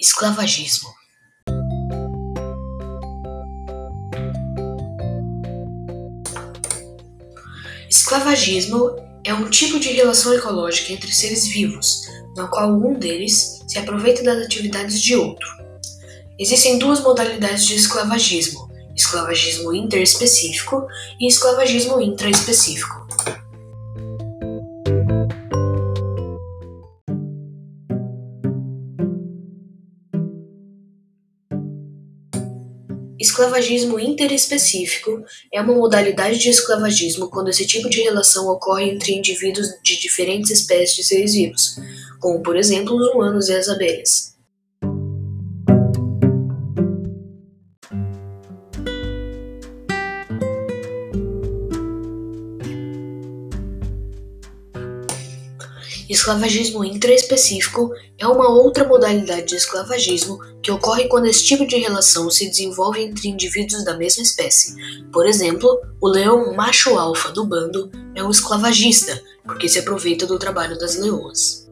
Esclavagismo Esclavagismo é um tipo de relação ecológica entre seres vivos, na qual um deles se aproveita das atividades de outro. Existem duas modalidades de esclavagismo: esclavagismo interespecífico e esclavagismo intraespecífico. Esclavagismo interespecífico é uma modalidade de esclavagismo quando esse tipo de relação ocorre entre indivíduos de diferentes espécies de seres vivos, como por exemplo os humanos e as abelhas. Esclavagismo intraespecífico é uma outra modalidade de esclavagismo que ocorre quando esse tipo de relação se desenvolve entre indivíduos da mesma espécie. Por exemplo, o leão macho alfa do bando é um esclavagista, porque se aproveita do trabalho das leoas.